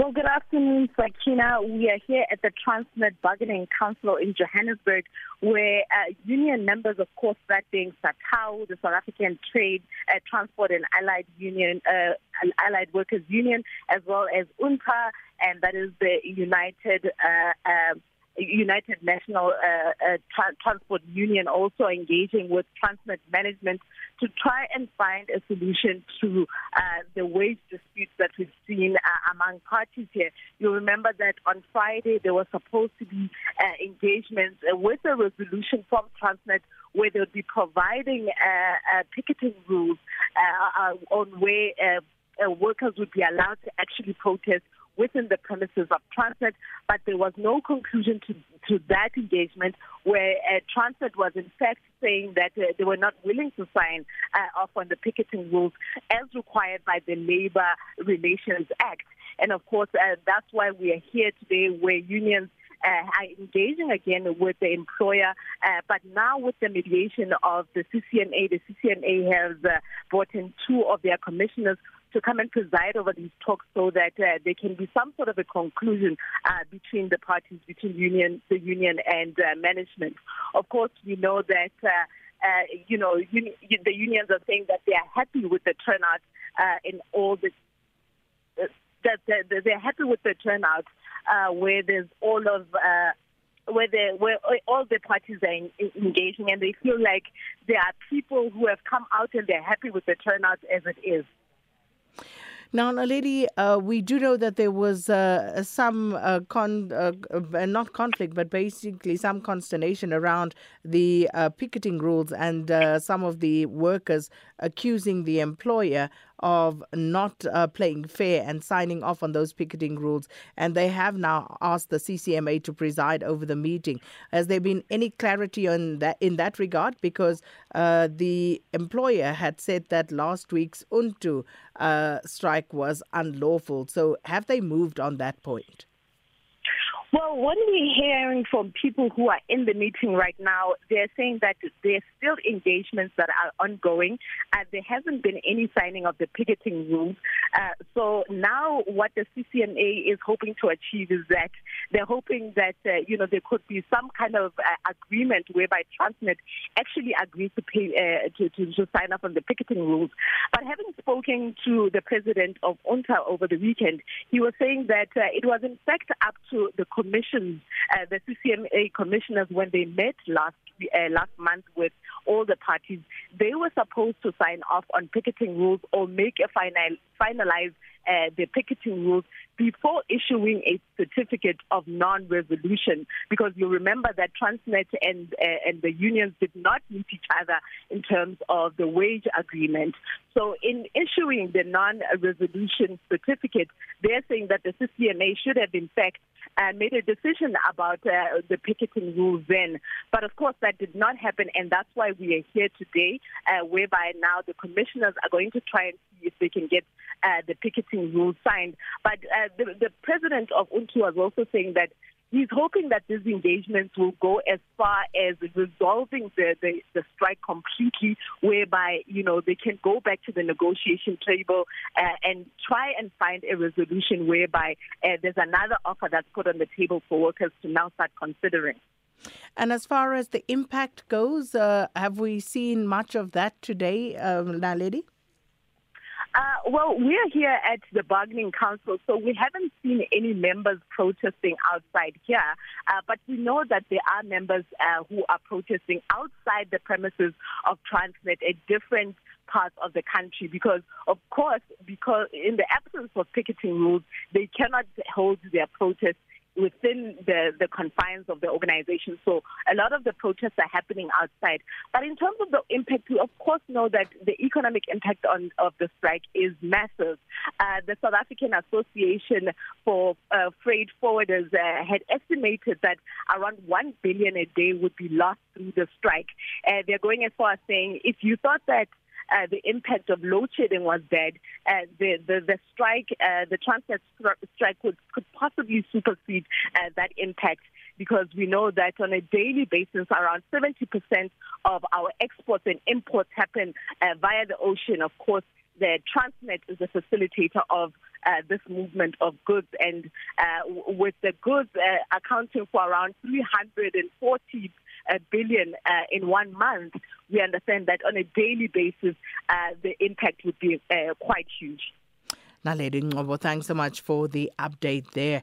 Well, good afternoon, Sakina. We are here at the Transnet Bargaining Council in Johannesburg, where uh, union members, of course, that being SATAWU, the South African Trade, uh, Transport and Allied Union, uh, Allied Workers Union, as well as UNTU, and that is the United uh, uh, United National uh, Tra- Transport Union also engaging with Transnet management to try and find a solution to the wage disputes that we've seen parties here. You remember that on Friday there was supposed to be uh, engagements uh, with a resolution from Transnet where they would be providing uh, uh, picketing rules uh, uh, on where workers would be allowed to actually protest within the premises of Transnet, but there was no conclusion to, to that engagement where uh, Transnet was in fact saying that uh, they were not willing to sign uh, off on the picketing rules as required by the Labour Relations Act. And of course, uh, that's why we are here today where unions are engaging again with the employer, uh, but now with the mediation of the CCMA, the CCMA has uh, brought in two of their commissioners to come and preside over these talks so that uh, there can be some sort of a conclusion uh, between the parties, between union, the union and uh, management. Of course, we know that. Uh, uh, you know, uni- the unions are saying that they are happy with the turnout uh, in all the uh, that, that they're happy with the turnout uh, where there's all of uh, where the where all the parties are in, engaging and they feel like there are people who have come out and they're happy with the turnout as it is. Now, lady, uh, we do know that there was uh, some uh, con, uh, uh, not conflict, but basically some consternation around the uh, picketing rules and some of the workers accusing the employer of not uh, playing fair and signing off on those picketing rules. And they have now asked the CCMA to preside over the meeting. Has there been any clarity on that in that regard? Because uh, the employer had said that last week's UNTU uh, strike was unlawful. So have they moved on that point? Well, what we're hearing from people who are in the meeting right now, they're saying that there's still engagements that are ongoing. and there hasn't been any signing of the picketing rules. Uh, so now what the CCMA is hoping to achieve is that they're hoping that, uh, you know, there could be some kind of uh, agreement whereby Transnet actually agrees to, pay, uh, to, to, to sign up on the picketing rules. But having spoken to the president of UNTU over the weekend, he was saying that uh, it was in fact up to the commissions, uh, the CCMA commissioners, when they met last uh, last month with all the parties, they were supposed to sign off on picketing rules or make a final finalize uh, the picketing rules before issuing a certificate of non-resolution. Because you remember that Transnet and uh, and the unions did not meet each other in terms of the wage agreement. So in issuing the non-resolution certificate, they're saying that the CCMA should have in fact uh, made a decision about uh, the picketing rules then. But of course, that did not happen, and that's why we are here today, uh, whereby now the commissioners are going to try and see if they can get uh, the picketing rules signed. But uh, the, the president of UNTU was also saying that he's hoping that these engagements will go as far as resolving the, the, the strike completely, whereby, you know, they can go back to the negotiation table uh, and try and find a resolution whereby uh, there's another offer that's put on the table for workers to now start considering. And as far as the impact goes, uh, have we seen much of that today, um, Naledi? Uh, well, we're here at the bargaining council, so we haven't seen any members protesting outside here. Uh, but we know that there are members uh, who are protesting outside the premises of Transnet at different parts of the country because, of course, because in the absence of picketing rules, they cannot hold their protests within the, the confines of the organization. So a lot of the protests are happening outside. But in terms of the impact, we of course know that the economic impact on, of the strike is massive. Uh, the South African Association for uh, Freight Forwarders uh, had estimated that around 1 billion a day would be lost through the strike. Uh, they're going as far as saying if you thought that uh, the impact of load shedding was bad. Uh, the, the, the strike, uh, the Transnet strike could, could possibly supersede uh, that impact because we know that on a daily basis, around 70% of our exports and imports happen uh, via the ocean. Of course, the Transnet is a facilitator of uh, this movement of goods, and uh, with the goods uh, accounting for around 340 uh, billion uh, in one month, we understand that on a daily basis, uh, the impact would be uh, quite huge. Naledi Ngobo, thanks so much for the update there.